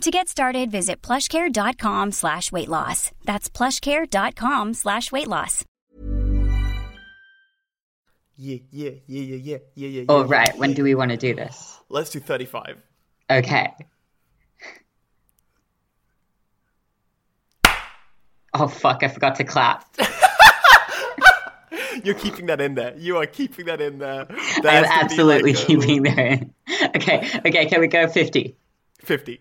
To get started, visit plushcare.com slash weight loss. That's plushcare.com slash weight loss. Yeah, yeah, yeah, yeah, yeah, yeah, yeah. Oh, yeah, right. yeah. When do we want to do this? Let's do 35. Okay. Oh, fuck. I forgot to clap. You're keeping that in there. You are keeping that in there. I'm That's gonna be absolutely like a keeping that in. Okay. Okay. Can we go 50? 50.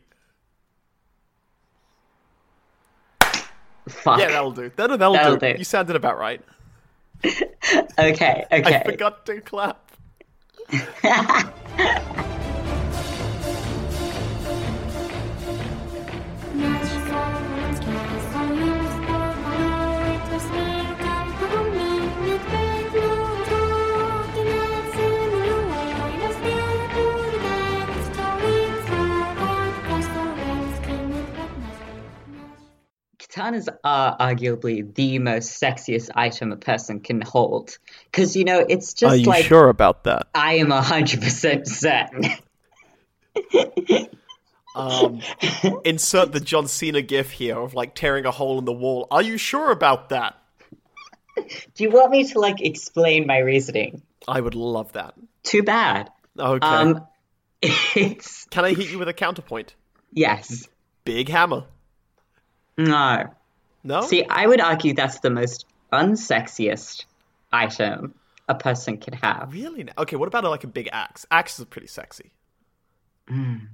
Fuck. Yeah, that'll do. That'll, that'll, That'll do. do. You sounded about right. Okay. Okay. I forgot to clap. Katanas are arguably the most sexiest item a person can hold. Because, you know, it's just Are like sure about that? I am 100% certain. Um, insert the John Cena gif here of like tearing a hole in the wall. Are you sure about that? Do you want me to, like, explain my reasoning? I would love that. Too bad. Okay. Um, it's. Can I hit you with a counterpoint? Yes. Big hammer. No. No? See, I would argue that's the most unsexiest item a person could have. really? Okay, what about like a big axe? Axes are pretty sexy. Mm,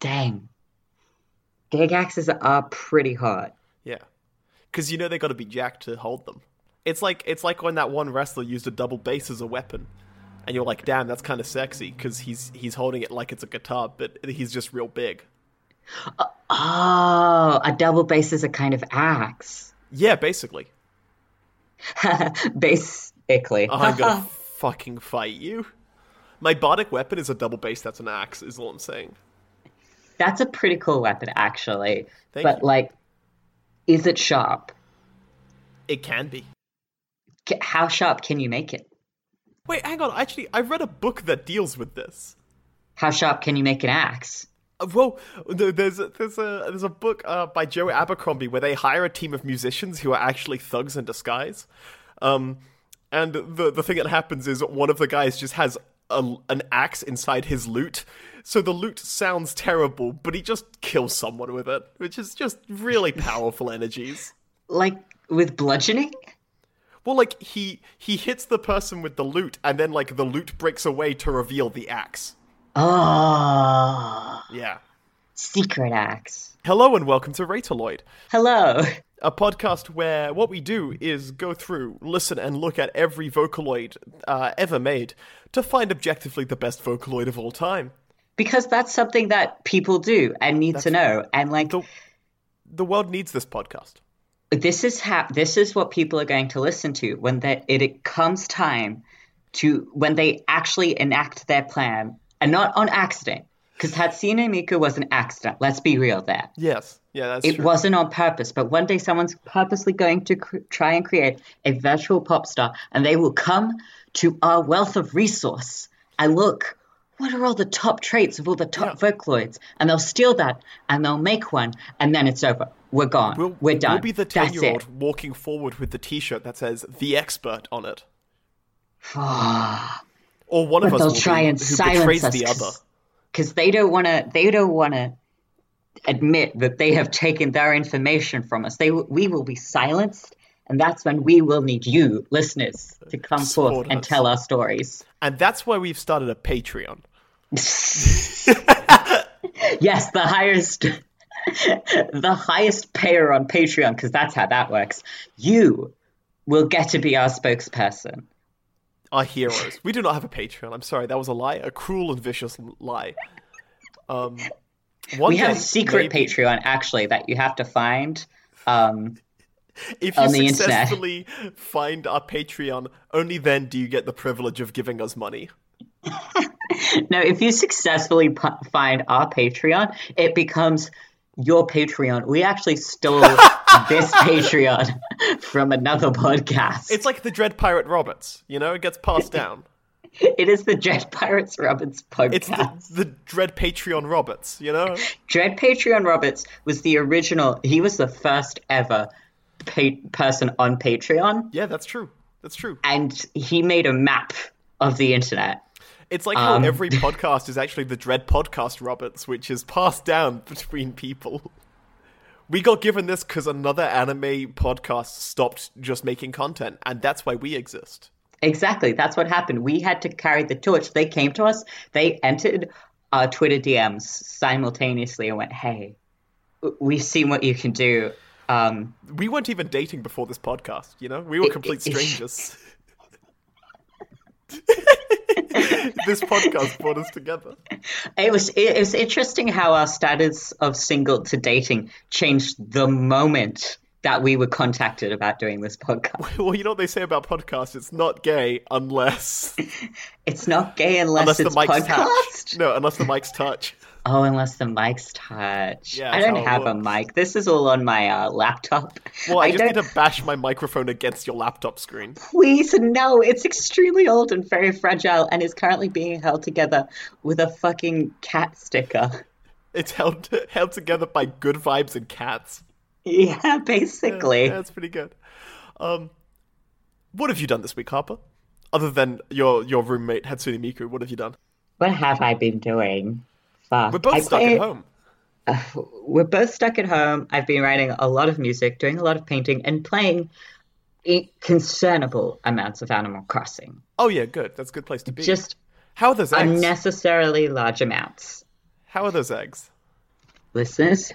dang. Big axes are pretty hot. Yeah. Because you know they got to be jacked to hold them. It's like it's like when that one wrestler used a double bass as a weapon, and you're like, damn, that's kind of sexy because he's he's holding it like it's a guitar, but he's just real big. Oh, a double bass is a kind of axe. Yeah, basically. Basically. I'm gonna fucking fight you. My bardic weapon is a double bass. That's an axe. Is all I'm saying. That's a pretty cool weapon, actually. Thank but, you. like, is it sharp? It can be. How sharp can you make it? Wait, hang on. Actually, I've read a book that deals with this. How sharp can you make an axe? Well, there's a, there's a there's a book uh, by Joe Abercrombie where they hire a team of musicians who are actually thugs in disguise, um, and the the thing that happens is one of the guys just has a, an axe inside his lute, so the lute sounds terrible, but he just kills someone with it, which is just really powerful energies. Like, with bludgeoning? Well, like he he hits the person with the lute, and then like the lute breaks away to reveal the axe. Oh, Yeah. secret axe. Hello and welcome to Rataloid. Hello. a podcast where what we do is go through, listen, and look at every Vocaloid uh, ever made to find objectively the best Vocaloid of all time. Because that's something that people do and need to know. And, like, The, the world needs this podcast. this is how this is what people are going to listen to when that it, it comes time to when they actually enact their plan and not on accident because Hatsune Miku was an accident. Let's be real there. Yes, yeah, that's it true. wasn't on purpose but one day someone's purposely going to cr- try and create a virtual pop star and they will come to our wealth of resource. And look what are all the top traits of all the top Vocaloids? And they'll steal that and they'll make one and then it's over. We're gone. We'll, we're done. We'll be the That's it. ten-year-old walking forward with the T-shirt that says "The Expert" on it, or one of But us they'll try be, and silence us the other. because they don't want to. They don't want to admit that they have taken their information from us. They we will be silenced, and that's when we will need you, listeners, to come Support forth and us. tell our stories. And that's why we've started a Patreon. Yes, the highest. the highest payer on Patreon, because that's how that works. You will get to be our spokesperson. Our heroes. we do not have a Patreon. I'm sorry, that was a lie, a cruel and vicious lie. Um, we have a secret maybe- Patreon actually that you have to find. Um, If you On the internet. successfully find our Patreon, only then do you get the privilege of giving us money. No, if you successfully p- find our Patreon, it becomes your Patreon. We actually stole this Patreon from another podcast. It's like the Dread Pirate Roberts, you know, it gets passed down. It is the Dread Pirates Roberts It's podcast. the, the Dread Patreon Roberts, you know? Dread Patreon Roberts was the original. He was the first ever pa- person on Patreon, Yeah, that's true. That's true. and he made a map of the internet. It's like how Um, every podcast is actually the Dread Podcast Roberts, which is passed down between people. We got given this because another anime podcast stopped just making content, and that's why we exist. Exactly. That's what happened. We had to carry the torch. They came to us, they entered our Twitter DMs simultaneously and went, hey, we've seen what you can do. Um, We weren't even dating before this podcast, you know? We were complete strangers. this podcast brought us together. it was it was interesting how our status of single to dating changed the moment that we were contacted about doing this podcast. Well, you know what they say about podcasts? It's not gay unless It's not gay unless, unless the mics podcast. touch. No, unless the mics touch. Oh, unless the mics touch. Yeah, I don't have a mic. This is all on my uh, laptop. Well, I, just don't- need to bash my microphone against your laptop screen. Please, no. It's extremely old and very fragile and is currently being held together with a fucking cat sticker. It's held held together by good vibes and cats. Yeah, basically. Yeah, that's pretty good. Um, what have you done this week, Harper? Other than your your roommate Hatsune Miku, what have you done? What have I been doing? Fuck. We're both I stuck play- at home. We're both stuck at home. I've been writing a lot of music, doing a lot of painting, and playing concernable amounts of Animal Crossing. Oh yeah, good. That's a good place to be. Just How are those eggs? unnecessarily large amounts. How are those eggs? Listeners,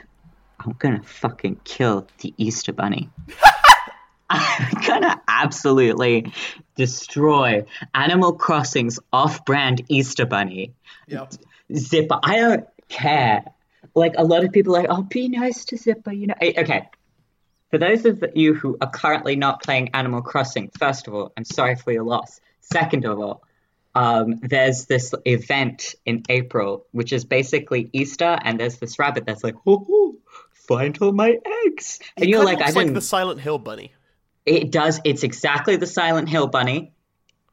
I'm gonna fucking kill the Easter Bunny. I'm gonna absolutely destroy Animal Crossing's off brand Easter Bunny. Yeah. Zipper, I don't care. Like, a lot of people are like, oh, be nice to Zipper, you know. Okay. For those of you who are currently not playing Animal Crossing, first of all, I'm sorry for your loss. Second of all, um, there's this event in April, which is basically Easter, and there's this rabbit that's like, oh, oh, find all my eggs. And It you're like, I looks like didn't. the Silent Hill bunny. It does. It's exactly the Silent Hill bunny.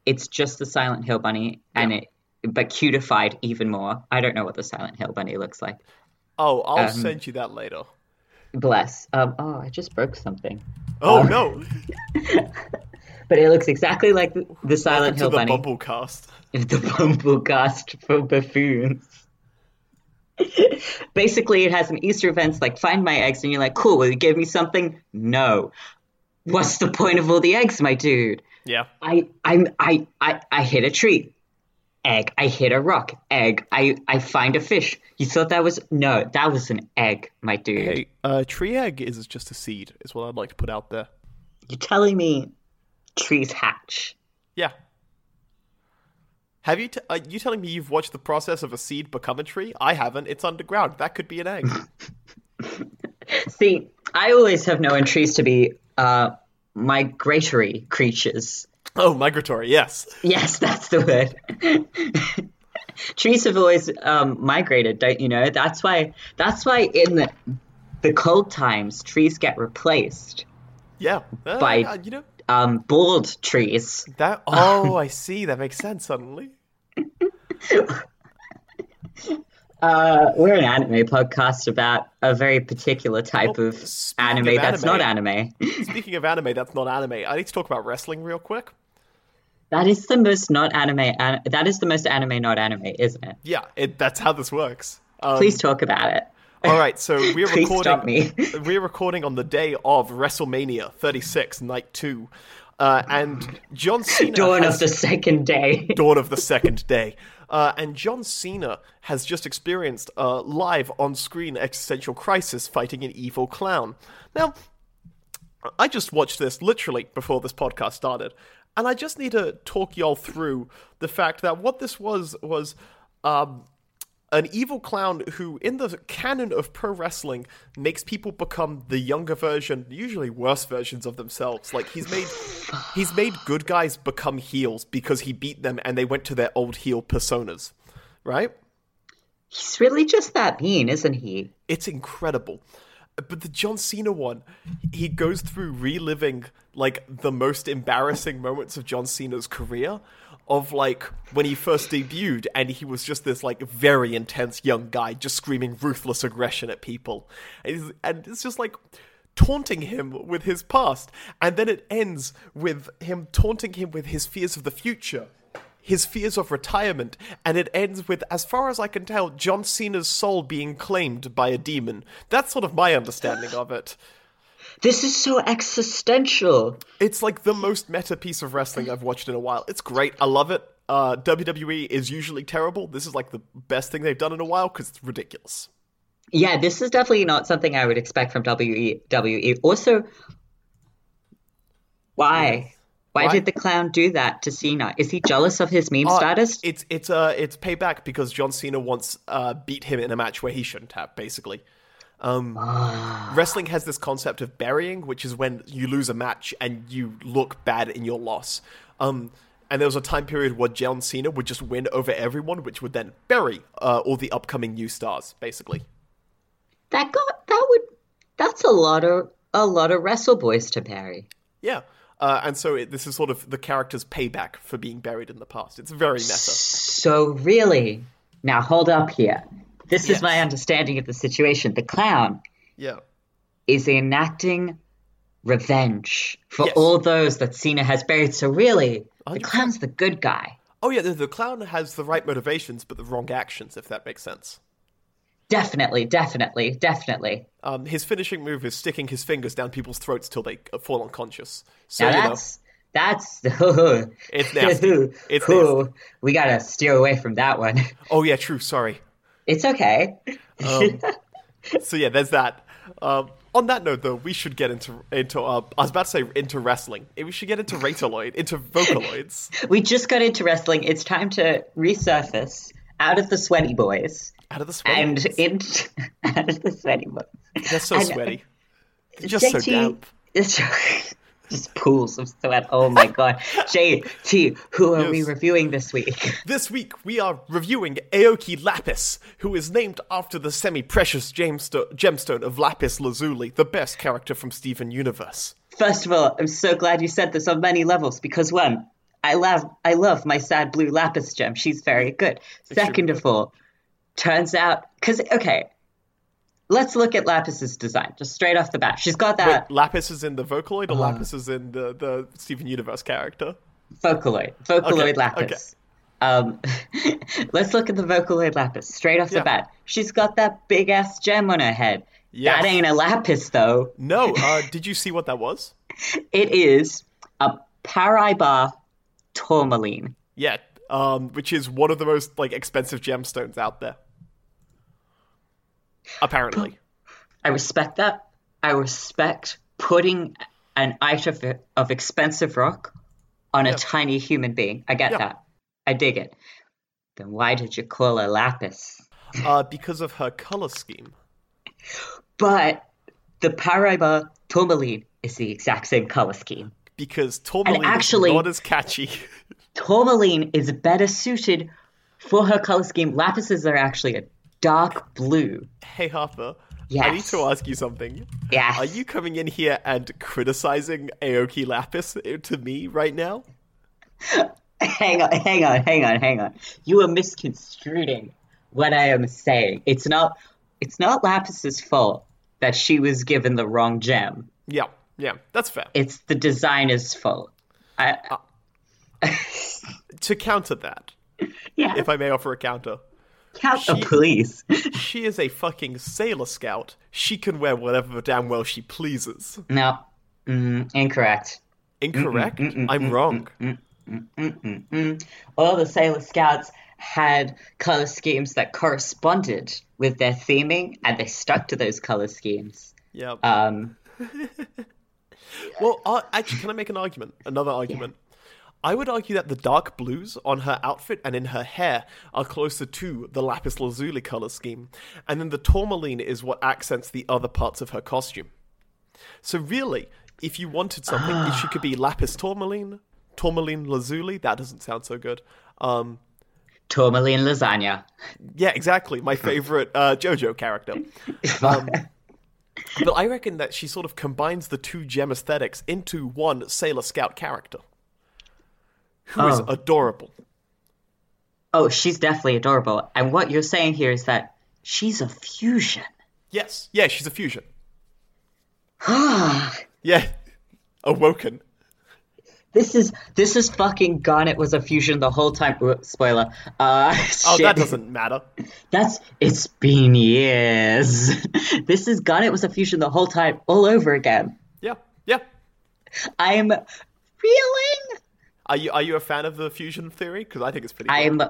It's just the Silent Hill bunny, and it but cutified even more. I don't know what the Silent Hill bunny looks like. Oh, I'll Um, send you that later. Bless. Um, oh, I just broke something. Oh um, no! But it looks exactly like the, the Silent to Hill the bunny. Bumblecast. The Bumblecast for buffoons. Basically, it has an Easter events like find my eggs, and you're like, cool. Will you give me something? No. What's the point of all the eggs, my dude? Yeah. I I'm I I I hit a tree. Egg. I hit a rock. Egg. I I find a fish. You thought that was no, that was an egg, my dude. Hey, uh, tree egg is just a seed, is what I'd like to put out there. You're telling me trees hatch. Yeah. Have you? T- are you telling me you've watched the process of a seed become a tree? I haven't. It's underground. That could be an egg. See, I always have known trees to be uh migratory creatures. oh, migratory. Yes. Yes, that's the word. trees have always um, migrated, don't you know? That's why. That's why in the the cold times, trees get replaced. Yeah. Uh, By- uh, you know Um, bald trees. that. Oh, I see. That makes sense suddenly. Uh, we're an anime podcast about a very particular type Well, of anime of that's not anime. Speaking of anime, that's not anime. I need to talk about wrestling real quick. That is the most not anime. An- that is the most anime not anime, isn't it? Yeah, it, that's how this works. Um, Please talk about it. All right, so we're recording. stop me. we're recording on the day of WrestleMania 36, Night Two, uh, and John Cena. Dawn has, of the second day. dawn of the second day, uh, and John Cena has just experienced a live on-screen existential crisis fighting an evil clown. Now, I just watched this literally before this podcast started, and I just need to talk y'all through the fact that what this was was um, an evil clown who, in the canon of pro wrestling, makes people become the younger version, usually worse versions of themselves. Like he's made he's made good guys become heels because he beat them and they went to their old heel personas, right? He's really just that mean, isn't he? It's incredible. But the John Cena one, he goes through reliving like the most embarrassing moments of John Cena's career of like when he first debuted and he was just this like very intense young guy just screaming ruthless aggression at people. And, and it's just like taunting him with his past. And then it ends with him taunting him with his fears of the future his fears of retirement, and it ends with, as far as I can tell, John Cena's soul being claimed by a demon. That's sort of my understanding of it. This is so existential. It's like the most meta piece of wrestling I've watched in a while. It's great. I love it. Uh, WWE is usually terrible. This is like the best thing they've done in a while because it's ridiculous. Yeah, this is definitely not something I would expect from WWE. Also, why? Why, Why, did the clown do that to Cena? Is he jealous of his meme uh, status? It's it's uh it's payback because John Cena once uh beat him in a match where he shouldn't have, basically. Um, wrestling has this concept of burying, which is when you lose a match and you look bad in your loss. Um, and there was a time period where John Cena would just win over everyone, which would then bury uh, all the upcoming new stars, basically. That got that would that's a lot of a lot of wrestle boys to bury. Yeah. Uh, and so it, this is sort of the character's payback for being buried in the past. It's very meta. So really, now hold up here. This yes. is my understanding of the situation. The clown, yeah, is enacting revenge for yes. all those that Cena has buried. So really, 100%. the clown's the good guy. Oh yeah, the, the clown has the right motivations, but the wrong actions. If that makes sense. Definitely, definitely, definitely. Um, his finishing move is sticking his fingers down people's throats till they fall unconscious. So now that's know, that's it's nasty. It's nasty. We gotta steer away from that one. Oh yeah, true. Sorry. It's okay. Um, so yeah, there's that. Um, on that note, though, we should get into into. Uh, I was about to say into wrestling. We should get into Rataloid, into Vocaloids. we just got into wrestling. It's time to resurface out of the sweaty boys out of the sweaty and in out of the sweaty boys. They're so and, sweaty. They're just JT, so damp. Pools of sweat. Oh my god. JT, who are yes. we reviewing this week? This week we are reviewing Aoki Lapis, who is named after the semi-precious gemstone of Lapis Lazuli, the best character from Steven Universe. First of all, I'm so glad you said this on many levels because one, I love I love my sad blue lapis gem. She's very good. Second of all, turns out because okay, let's look at Lapis's design just straight off the bat. She's got that. Wait, Lapis is in the Vocaloid, or uh, Lapis is in the the Steven Universe character. Vocaloid, Vocaloid okay, Lapis. Okay. Um, let's look at the Vocaloid Lapis straight off yeah. the bat. She's got that big ass gem on her head. Yes. That ain't a lapis though. No. Uh, did you see what that was? It is a Paraiba tourmaline. Yeah, um, which is one of the most like expensive gemstones out there. Apparently. I respect that. I respect putting an item of, expensive rock on yeah. a tiny human being. I get yeah. that. I dig it. Then why did you call her lapis? Uh, because of her color scheme. But the Paraiba tourmaline is the exact same color scheme. Because tourmaline actually, is not as catchy. tourmaline is better suited for her color scheme. Lapises are actually a dark blue. Hey Harper. Yes. I need to ask you something. Yes. Are you coming in here and criticizing Aoki Lapis to me right now? hang on, hang on, hang on, hang on. You are misconstruing what I am saying. It's not it's not Lapis's fault that she was given the wrong gem. Yeah, yeah, that's fair. It's the designer's fault. I, uh, to counter that, yeah. if I may offer a counter, Counter, she, please. she is a fucking sailor scout. She can wear whatever damn well she pleases. No, mm, incorrect. Incorrect. Mm-mm, mm-mm, I'm wrong. All the sailor scouts had color schemes that corresponded with their theming, and they stuck to those color schemes. Yep. Um. well, uh, actually, can I make an argument? Another argument. I would argue that the dark blues on her outfit and in her hair are closer to the lapis lazuli color scheme, and then the tourmaline is what accents the other parts of her costume. So really, if you wanted something, she could be lapis tourmaline, tourmaline lazuli. That doesn't sound so good. Um, Tourmaline lasagna. yeah, exactly. My favorite uh, JoJo character. Um, but I reckon that she sort of combines the two gem aesthetics into one Sailor Scout character, who is Oh. adorable. Oh, she's definitely adorable. And what you're saying here is that she's a fusion. Yes, yeah, she's a fusion. yeah, awoken. This is this is fucking Garnet was a fusion the whole time. Spoiler. Uh, Oh, shit. that doesn't matter. That's it's been years. this is Garnet was a fusion the whole time, all over again. Yeah, yeah. I'm reeling. Are you are you a fan of the fusion theory? Because I think it's pretty. Cool. I'm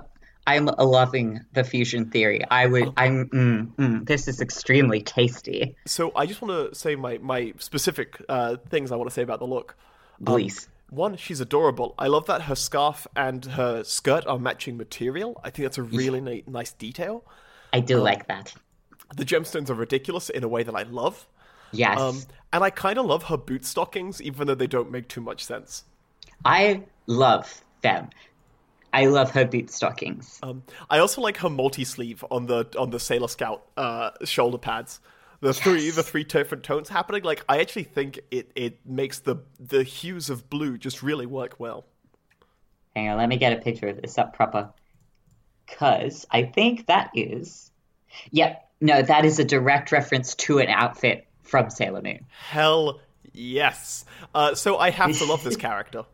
I'm loving the fusion theory. I Oh. would. I'm. Mm, mm, this is extremely tasty. So I just want to say my my specific uh, things I want to say about the look. Um, Please. One, she's adorable. I love that her scarf and her skirt are matching material. I think that's a really ni- nice detail. I um, do like that. The gemstones are ridiculous in a way that I love. Yes. Um, and I kind of love her boot stockings, even though they don't make too much sense. I love them. I love her boot stockings. Um, I also like her multi-sleeve on the on the Sailor Scout uh, shoulder pads. The three the three different tones happening. Like I actually think it it makes the the hues of blue just really work well. Hang on, let me get a picture of this up proper. Cause I think that is. Yep. No, that is a direct reference to an outfit from Sailor Moon. Hell yes. Uh, so I have to love this character.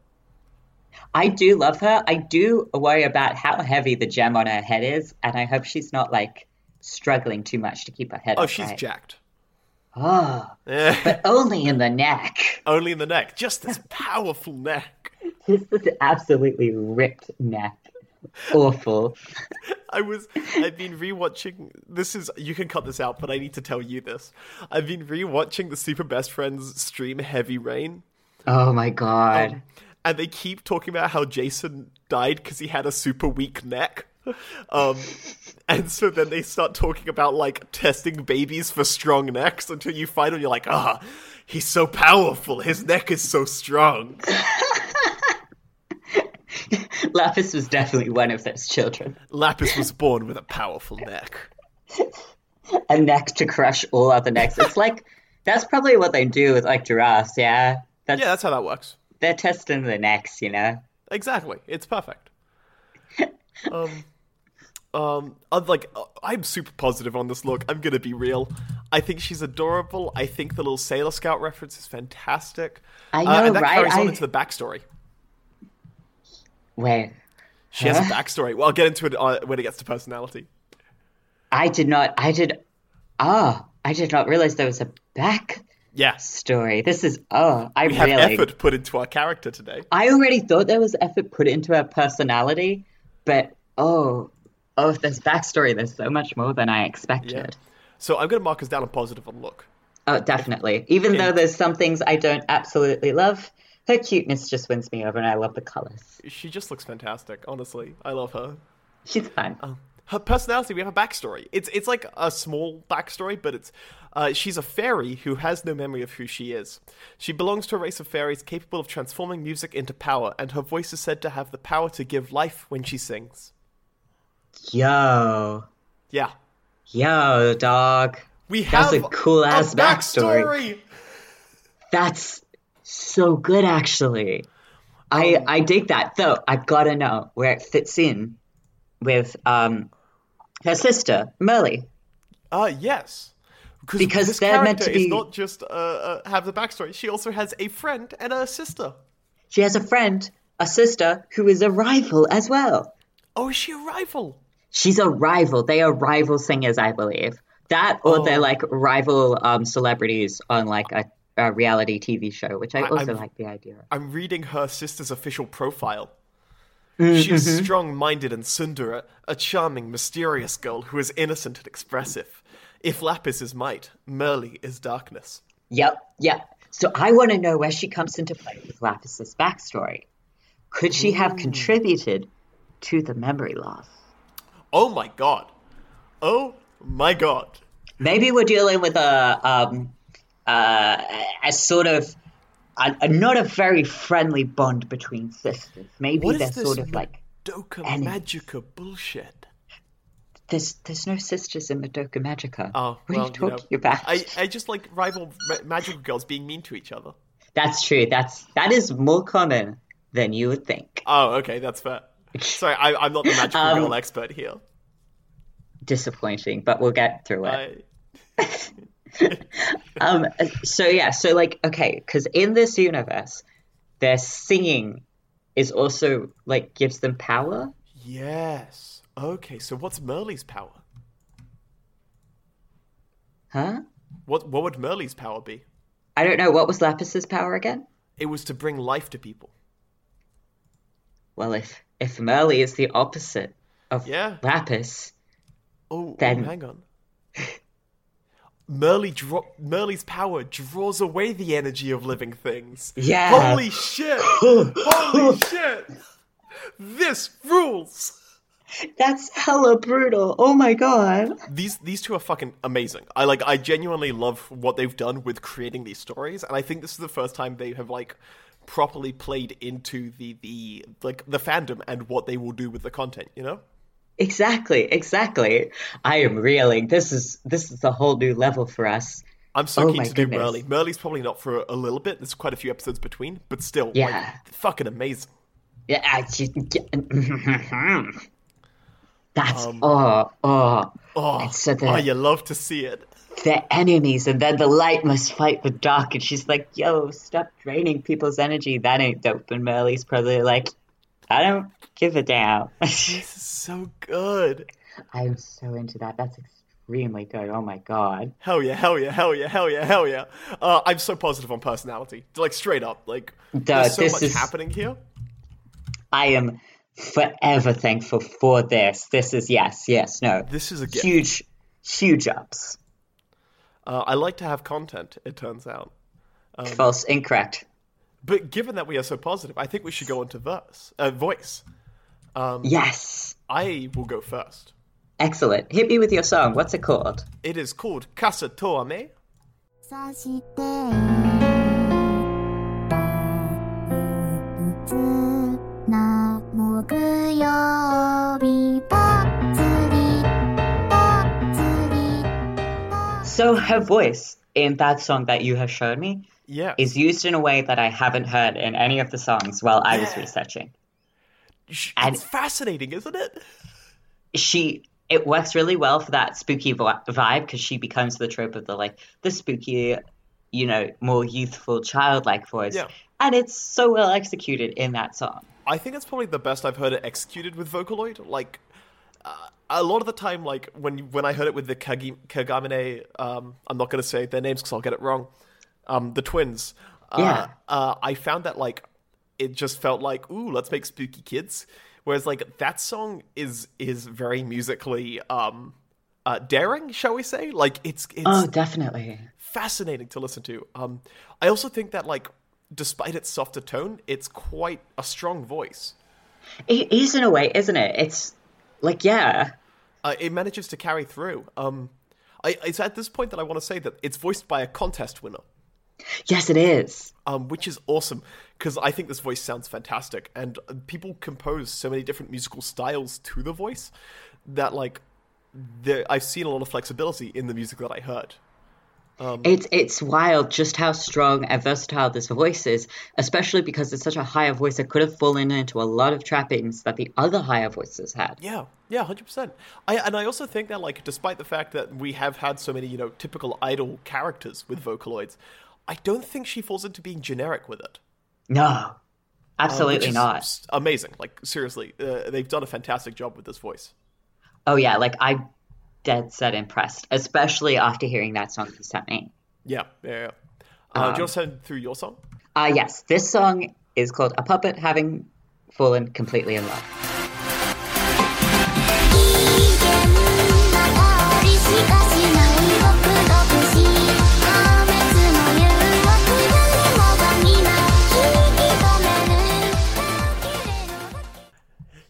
I do love her. I do worry about how heavy the gem on her head is, and I hope she's not like struggling too much to keep her head Oh, she's right. jacked. Oh, Eh, but only in the neck. Only in the neck. Just this powerful neck. Just this absolutely ripped neck. Awful. I was I've been rewatching this is you can cut this out, but I need to tell you this. I've been rewatching the Super Best Friends stream Heavy Rain. Oh my god. And they keep talking about how Jason died because he had a super weak neck. Um, and so then they start talking about like testing babies for strong necks until you find them. You're like, ah, he's so powerful. His neck is so strong. Lapis was definitely one of those children. Lapis was born with a powerful neck. A neck to crush all other necks. It's like that's probably what they do with like giraffes, yeah. That's Yeah, that's how that works. They're testing the necks, you know. Exactly. It's perfect. Um, um, I'm like, uh, I'm super positive on this look. I'm gonna be real. I think she's adorable. I think the little Sailor Scout reference is fantastic. I know, Uh, know, and that right? carries on I- into the backstory. Where She has a backstory. Well, I'll get into it uh, when it gets to personality. I did not I did ah, I did not realize there was a back Yeah, story. This is oh, I we have effort put into our character today. I already thought there was effort put into her personality, but oh, oh, if there's backstory, there's so much more than I expected. Yeah. So I'm gonna mark us down a positive on look. Oh, definitely. Even though there's some things I don't absolutely love, her cuteness just wins me over, and I love the colors. She just looks fantastic. Honestly, I love her. She's fun. Um, her personality we have a backstory it's it's like a small backstory but it's uh, she's a fairy who has no memory of who she is she belongs to a race of fairies capable of transforming music into power and her voice is said to have the power to give life when she sings Yo, yeah yo, dog. we That's a cool ass backstory. backstory. That's so good, actually. I Um, I dig that. Though I've got to know where it fits in with um her sister Merli. uh yes Because this they're meant character to is not just uh, uh, have the backstory she also has a friend and a sister She has a friend, a sister who is a rival as well. oh is she a rival She's a rival. They are rival singers, I believe. That or Oh. they're like rival um, celebrities on like a, a reality TV show, which I also I'm- like the idea of. I'm reading her sister's official profile. Mm, She is mm-hmm. strong minded and tsundere, a charming, mysterious girl who is innocent and expressive. If Lapis is might, Merli is darkness. Yep, yep. So I want to know where she comes into play with Lapis's backstory. Could she have contributed to the memory loss? Oh my god. Oh my god. Maybe we're dealing with a um, uh, a sort of a, a not a very friendly bond between sisters. Maybe they're sort of like enemies. Magica bullshit? There's there's no sisters in Madoka Magica. Oh, what well, are you talking you know, about? I, I just like rival ma- magical girls being mean to each other. That's true. That's that is more common than you would think. Oh, okay, that's fair. Sorry, I, I'm not the magical Um, girl expert here. Disappointing, but we'll get through it. I, Um, so yeah, so like, okay, because in this universe, their singing is also like gives them power. yes. Okay, so what's Merli's power? Huh? What what would Merli's power be? I don't know. What was Lapis's power again? It was to bring life to people. Well, if if Merli is the opposite of Yeah. Lapis, Oh, oh Then- oh hang on. Merli dro- Merli's power draws away the energy of living things. Yeah. Holy shit! Holy shit! This rules. That's hella brutal. Oh my god. These these two are fucking amazing. I like I genuinely love what they've done with creating these stories, and I think this is the first time they have like properly played into the the like the fandom and what they will do with the content. You know? Exactly, exactly. I am reeling. This is this is a whole new level for us. I'm so Oh keen to do goodness. Merli. Merli's probably not for a little bit. There's quite a few episodes between, but still, Yeah. like, fucking amazing. Yeah, I just, that's Um, oh oh. Oh, so the- oh, you love to see it. They're enemies, and then the light must fight the dark. And she's like, "Yo, stop draining people's energy. That ain't dope." And Merli's probably like, "I don't give a damn." This is so good. I'm so into that. That's extremely good. Oh my god. Hell yeah, hell yeah, hell yeah, hell yeah, hell yeah. Uh, I'm so positive on personality. Like, straight up. Like, there's so this much is- happening here. I am forever thankful for this. This is yes, yes, no. This is a gift. huge, huge ups. Uh, I like to have content, it turns out. Um, False, incorrect. But given that we are so positive, I think we should go into verse, uh, voice. Yes, I will go first. excellent. Hit me with your song. What's it called? It is called Casa Toame. さしていつ な木曜日ぽつりぽつり So her voice in that song that you have shown me Yeah. is used in a way that I haven't heard in any of the songs while I was Yeah. researching. Sh- and- it's fascinating, isn't it? She it works really well for that spooky vi- vibe because she becomes the trope of the like the spooky, you know, more youthful, childlike voice, Yeah. and it's so well executed in that song. I think it's probably the best I've heard it executed with Vocaloid. Like, uh, a lot of the time, like when when I heard it with the Kagi- Kagamine, um, I'm not going to say their names because I'll get it wrong. Um, the twins. Uh, Yeah. Uh, I found that like it just felt like, ooh, let's make spooky kids. Whereas like that song is is very musically um, uh, daring, shall we say? Like it's it's Oh, definitely. fascinating to listen to. Um, I also think that like despite its softer tone, it's quite a strong voice. It is in a way, isn't it? It's like yeah, uh, it manages to carry through. Um, I, it's at this point that I want to say that it's voiced by a contest winner, yes, it is. um, which is awesome because I think this voice sounds fantastic, and uh, people compose so many different musical styles to the voice that like I've seen a lot of flexibility in the music that I heard. It's it's wild just how strong and versatile this voice is, especially because it's such a higher voice that could have fallen into a lot of trappings that the other higher voices had. Yeah, yeah, hundred percent. I and I also think that like, despite the fact that we have had so many you know typical idol characters with Vocaloids, I don't think she falls into being generic with it. No, uh, absolutely not. Amazing, like seriously, uh, they've done a fantastic job with this voice. Oh yeah, like I'm dead set impressed, especially after hearing that song you sent me. Yeah, yeah. yeah. Uh, um, do you um, want to send through your song? Uh, yes, this song is called "A Puppet Having Fallen Completely in Love."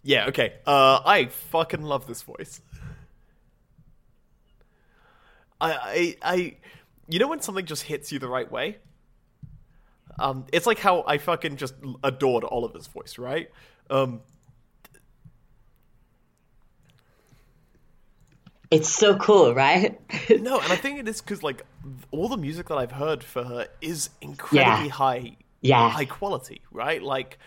Yeah, okay. Uh, I fucking love this voice. I, I, I, you know when something just hits you the right way? Um, it's like how I fucking just adored Oliver's voice, right? Um, It's so cool, right? no, and I think it is because like all the music that I've heard for her is incredibly Yeah. high, Yeah. high quality, right? Like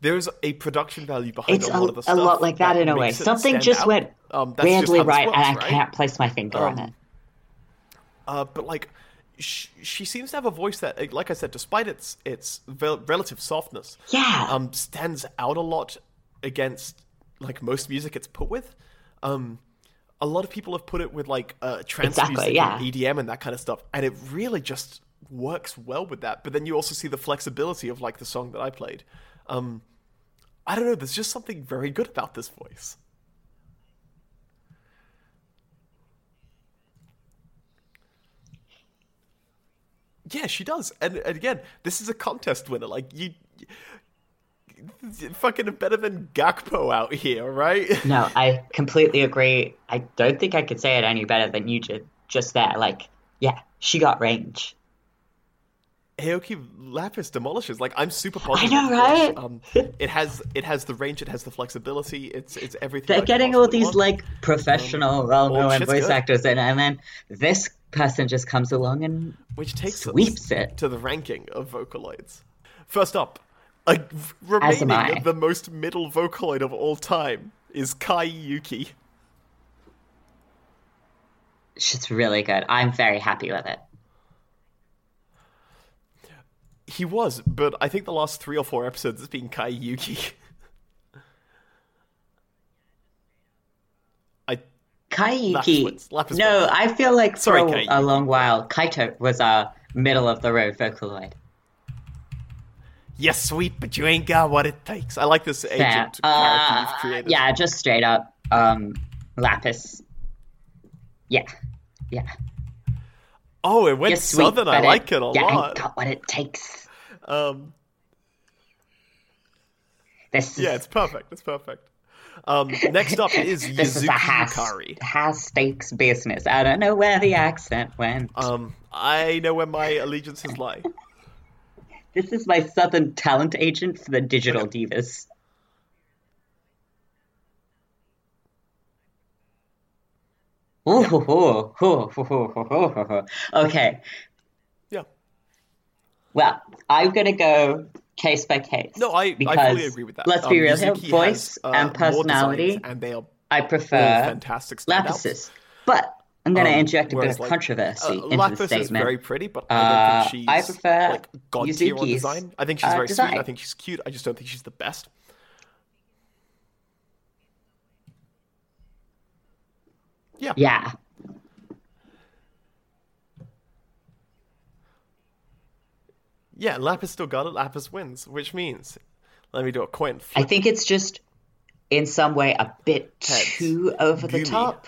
there's a production value behind It's a a, lot of the a lot like that in a way. Something just out. went Um, that's just weirdly right, and I right? can't place my finger on Um, it. Uh, but like, she, she seems to have a voice that, like I said, despite its its vel- relative softness, Yeah. um, stands out a lot against like most music it's put with. Um, a lot of people have put it with like uh, trance Exactly, music yeah. and EDM and that kind of stuff, and it really just works well with that. But then you also see the flexibility of like the song that I played. Um, I don't know. There's just something very good about this voice. Yeah, she does. And, and again, this is a contest winner. Like you, you fucking better than Gakupo out here, right? No, I completely agree. I don't think I could say it any better than you did just there. Like, yeah, she got range. Aoki Lapis demolishes. Like I'm super positive. I know, of the voice. right? Um, it has it has the range, it has the flexibility. It's it's everything. They're getting all these want. like professional, well-known voice good. actors in, and then this person just comes along and which takes sweeps it. to the ranking of Vocaloids. First up, remaining the most middle Vocaloid of all time is Kai Yuki. she's really good. I'm very happy with it. He was, but I think the last three or four episodes has been Kai Yuki. I Kaiyuki. wins. Lapis no, wins. I feel like for Sorry, a, a long while, Kaito was a middle of the road Vocaloid. yes, sweet, but you ain't got what it takes. I like this Fair. agent character Uh, you've created. yeah, just straight up, um, Lapis. Yeah, yeah. Oh, it went sweet, southern. I like it a you ain't lot. got what it takes. Um, this yeah, it's perfect. It's perfect. Um, next up is Yuzuki this is. High stakes business. I don't know where the accent went. Um, I know where my allegiances lie. this is my southern talent agent for the Digital okay. Divas. Ooh, yeah. Ooh, ooh, okay, well, I'm gonna go case by case. No, I, I fully agree with that. Let's Um, be real here. Voice has, uh, and personality, and they are I prefer fantastic. But I'm gonna Um, inject a bit of like, controversy uh, into the Lapis statement. is very pretty, but I Uh, don't think she's I prefer like god tier on Yuzuki's, design. I think she's uh, very design. sweet. I think she's cute. I just don't think she's the best. Yeah. Yeah. Yeah, Lapis still got it. Lapis wins, which means, let me do a coin flip. I think it's just in some way a bit Heads. too over the top.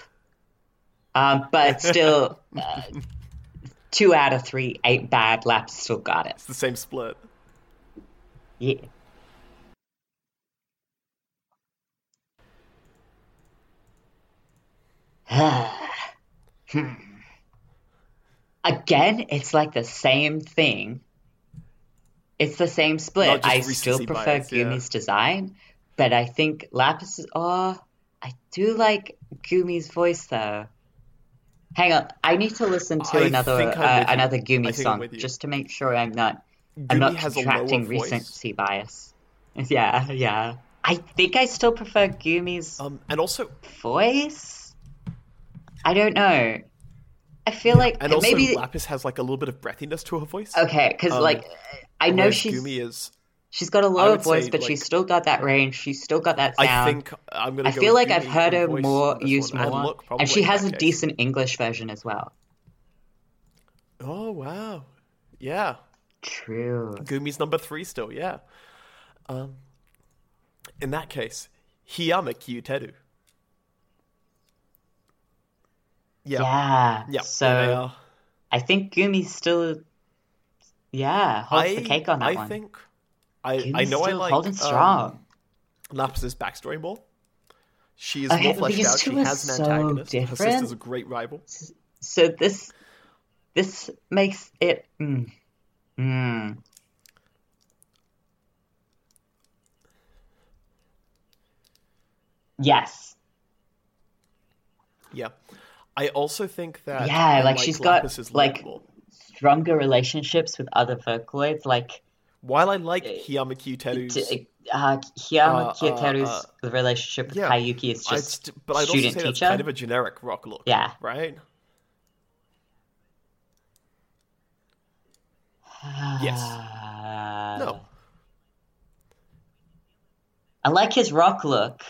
Um, but still, uh, two out of three ain't bad. Laps still got it. It's the same split. Yeah. Hmm. Again, it's like the same thing. It's the same split. I still prefer bias, yeah. Gumi's design, but I think Lapis is. Oh, I do like Gumi's voice though. Hang on, I need to listen to I another uh, another Gumi song just to make sure I'm not I'm not has a lower contracting recency bias. Yeah, yeah. I think I still prefer Gumi's Um, and also, voice. I don't know. I feel like and also, maybe Lapis has like a little bit of breathiness to her voice. okay, because um, like I know she's Gumi is. she's got a lower voice, say, but like- she's still got that range. She's still got that sound. I think I'm gonna. I go feel like I've heard her more used more, and, look, and she has a case. decent English version as well. Oh wow, yeah. True. Gumi's number three still, yeah. Um, in that case, Hiyama Kiyoteru. Yeah, Yeah. yeah. So there they are. I think Gumi's still, yeah, holds I, the cake on that I one. I think. I Gumi's know I still like holding um, strong. Lapis's backstory more. She is Okay, more fleshed out. She has an so antagonist. Her different. sister's a great rival. So this this makes it. Mm, mm. Yes. Yeah. I also think that Yeah, I like she's got, like- Stronger relationships with other Vocaloids, like While I like Hiyama Kiyoteru's, uh, Hiyama Uh, uh, uh, relationship with yeah, Kaai Yuki is just st- but I'd also student say that's teacher. kind of a generic rock look. Yeah. Right? Yes. Uh, No. I like his rock look.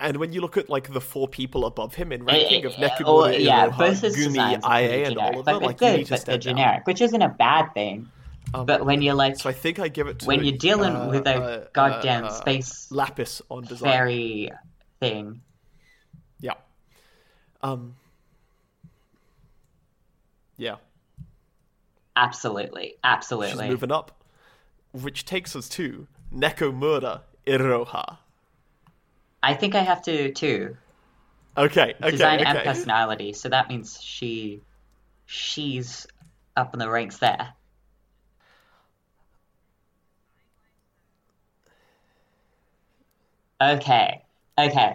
And when you look at like the four people above him in ranking of Uh, Nekomura, or- yeah, Iroha, both his Gumi, designs are pretty Ie, and all of them, like they're you good, need to stand out. generic, which isn't a bad thing. Um, But when you're like, so I think I give it to when you're dealing uh, with a uh, goddamn uh, space Lapis on design. fairy thing, Yeah. Um. Yeah. absolutely, She's absolutely. moving up, which takes us to Nekomura Iroha. I think I have to too. Okay, okay, Design okay. and personality, so that means she, she's up in the ranks there. Okay, okay.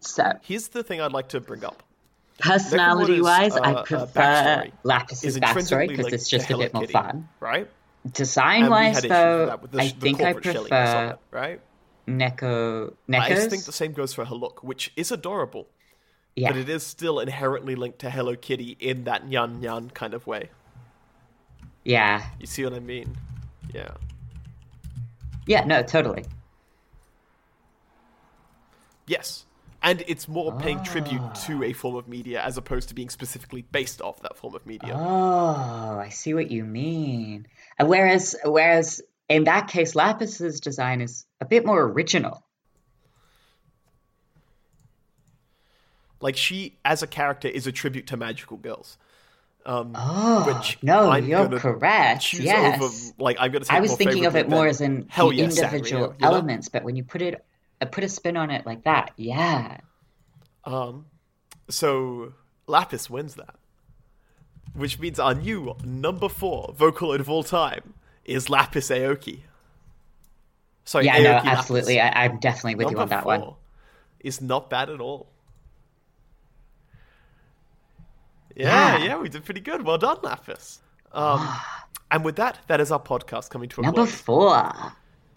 So Here's the thing I'd like to bring up. personality-wise, Nekomura's, uh, I uh, prefer backstory Lapis's is backstory because linked it's just a bit more Kitty, fun. right? Design-wise, and we had issues with though, with the, I think I prefer it, right? Neko. I just think the same goes for her look, which is adorable, Yeah, but it is still inherently linked to Hello Kitty in that nyan nyan kind of way. yeah, You see what I mean? Yeah. yeah. No, totally. Yes. And it's more paying tribute Ah. to a form of media as opposed to being specifically based off that form of media. Oh, I see what you mean. Whereas, whereas in that case, Lapis's design is a bit more original. Like she, as a character, is a tribute to magical girls. Um, Oh, which no, I'm you're correct. Yes. over, like I'm gonna. I was thinking of it more as in hell the yes, individual Sanrio, you know? elements, but when you put it, uh, put a spin on it like that, yeah. Um, so Lapis wins that, which means our new number four Vocaloid of all time is Lapis Aoki. Sorry, Yeah, no, Aoki Lapis. absolutely. I, I'm definitely with you on that one. is not bad at all. Yeah, Yeah. yeah, we did pretty good. Well done, Lapis. Um, and with that, that is our podcast coming to a Number close. four.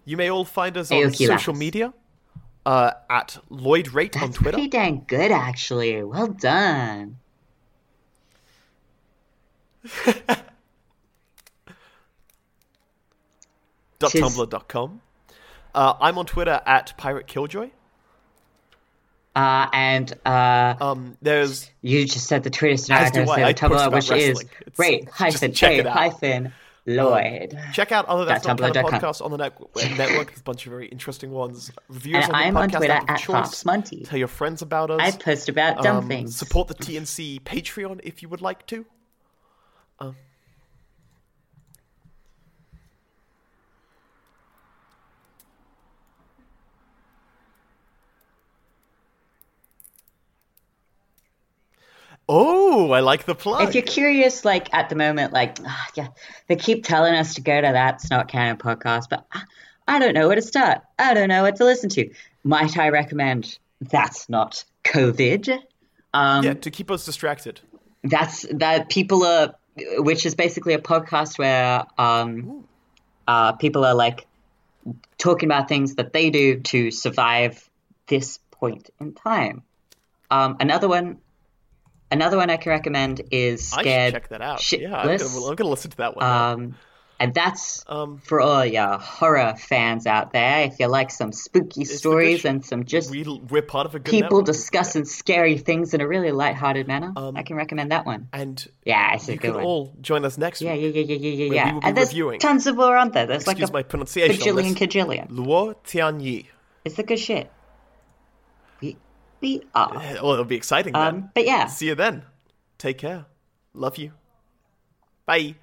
You may all find us on social Lapis. media uh, at Lloyd Rate on Twitter. pretty dang good, actually. Well done. .tumblr.com. Uh, I'm on Twitter at Pirate Killjoy. Uh, and uh, Um, there's you just said the Twitter As scenario, do I. so I the Tumblr, which is wrestling. Rate just hyphen check a it out. hyphen Lloyd. check out other that's not podcasts on the net- network. There's a bunch of very interesting ones. Reviews And on I'm the on Twitter at choice. Monty. Tell your friends about us. I post about dumb Um, things. Support the TNC Patreon if you would like to. Um, Oh, I like the plug. If you're curious, like at the moment, like ah, yeah, they keep telling us to go to That's Not Canon podcast, but I, I don't know where to start. I don't know what to listen to. Might I recommend That's Not COVID? Um, yeah, to keep us distracted. that's that people are which is basically a podcast where um uh people are like talking about things that they do to survive this point in time um another one another one i can recommend is scared check that out. Yeah, I'm shitless gonna, I'm gonna listen to that one. um and that's Um, for all your horror fans out there if you like some spooky stories and some just we, we're part of a good people network. discussing scary things in a really light-hearted manner Um, i can recommend that one and yeah it's a you good can one all join us next Yeah, week. yeah, yeah, yeah, yeah, yeah, we yeah. be And there's reviewing- tons of more on there. There's Excuse like my a pronunciation. on bajillion, this. cajillion. Luo Tianyi. It's the good shit. We, we are. Well, it'll be exciting then. Um, but yeah. See you then. Take care. Love you. Bye.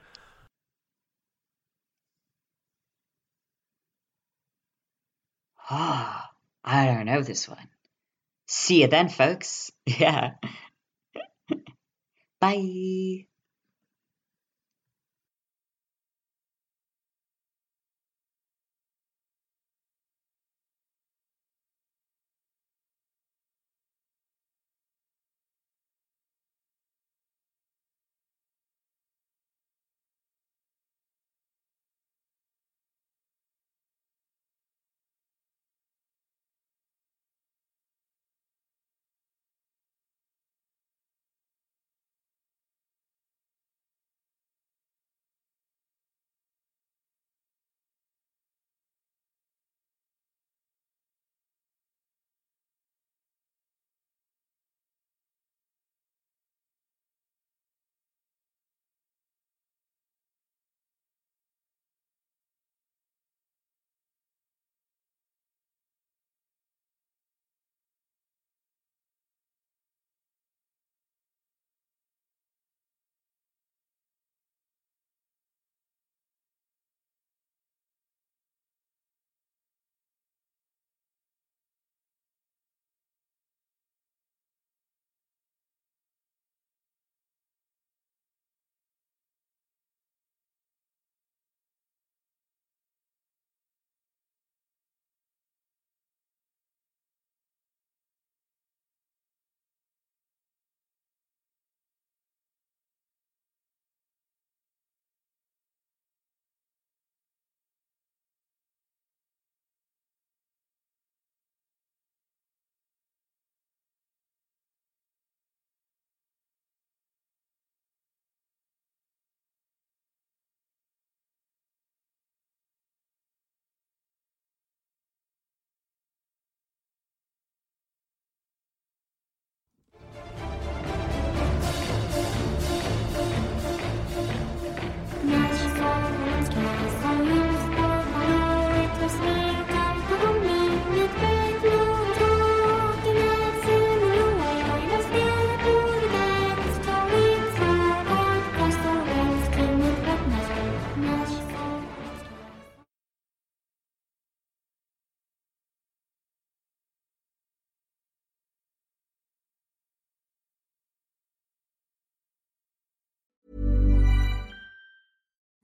Ah. I don't know this one. See you then, folks. Yeah. Bye.